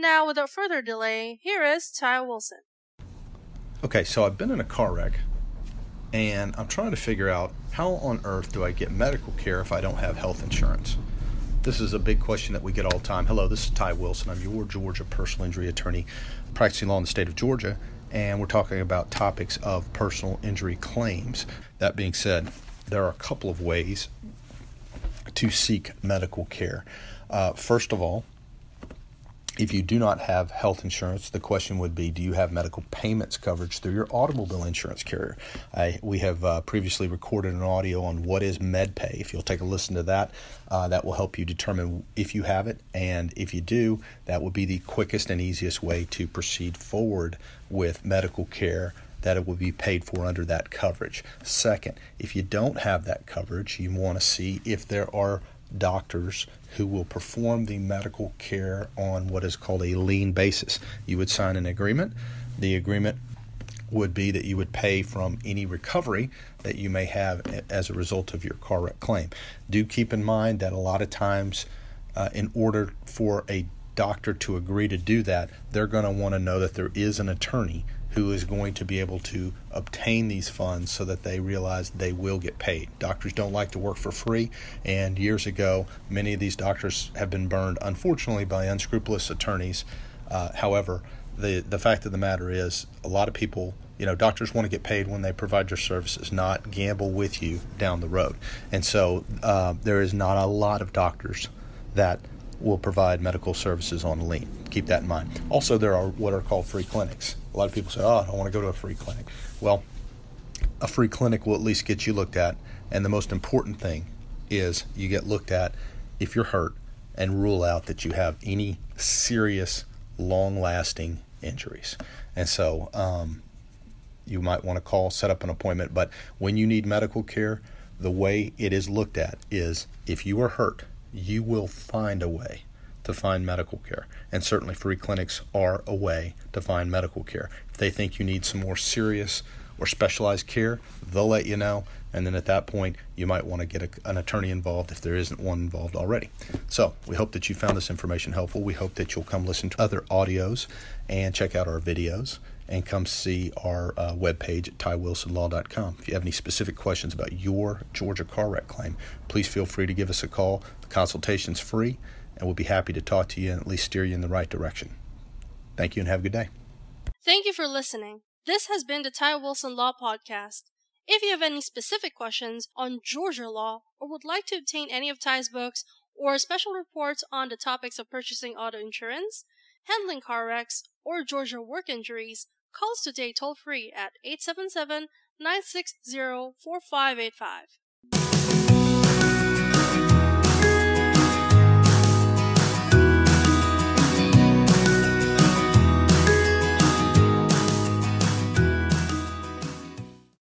Now, without further delay, here is Ty Wilson. Okay, so I've been in a car wreck and I'm trying to figure out how on earth do I get medical care if I don't have health insurance? This is a big question that we get all the time. Hello, this is Ty Wilson. I'm your Georgia personal injury attorney practicing law in the state of Georgia and we're talking about topics of personal injury claims. That being said, there are a couple of ways to seek medical care. Uh, first of all, if you do not have health insurance, the question would be do you have medical payments coverage through your automobile insurance carrier? I, we have uh, previously recorded an audio on what is MedPay. If you'll take a listen to that, uh, that will help you determine if you have it. And if you do, that would be the quickest and easiest way to proceed forward with medical care that it will be paid for under that coverage. Second, if you don't have that coverage, you want to see if there are doctors who will perform the medical care on what is called a lien basis. You would sign an agreement. The agreement would be that you would pay from any recovery that you may have as a result of your car wreck claim. Do keep in mind that a lot of times, uh, in order for a doctor to agree to do that, they're going to want to know that there is an attorney who is going to be able to obtain these funds so that they realize they will get paid. Doctors don't like to work for free, and years ago, many of these doctors have been burned, unfortunately, by unscrupulous attorneys. Uh, however, the, the fact of the matter is, a lot of people, you know, doctors want to get paid when they provide your services, not gamble with you down the road. And so uh, there is not a lot of doctors that will provide medical services on lien. Keep that in mind. Also, there are what are called free clinics. A lot of people say, "Oh, I don't want to go to a free clinic." Well, a free clinic will at least get you looked at, and the most important thing is you get looked at if you're hurt and rule out that you have any serious, long-lasting injuries. And so, um, you might want to call, set up an appointment. But when you need medical care, the way it is looked at is if you are hurt you will find a way to find medical care. And certainly, free clinics are a way to find medical care. If they think you need some more serious or specialized care, they'll let you know. And then at that point, you might want to get a, an attorney involved if there isn't one involved already. So, we hope that you found this information helpful. We hope that you'll come listen to other audios and check out our videos and come see our uh, webpage at tywilsonlaw.com. If you have any specific questions about your Georgia car wreck claim, please feel free to give us a call. The consultation's free, and we'll be happy to talk to you and at least steer you in the right direction. Thank you and have a good day. Thank you for listening. This has been the Ty Wilson Law Podcast. If you have any specific questions on Georgia law or would like to obtain any of Ty's books or special reports on the topics of purchasing auto insurance, handling car wrecks, or Georgia work injuries, call us today toll free at 877 960 4585.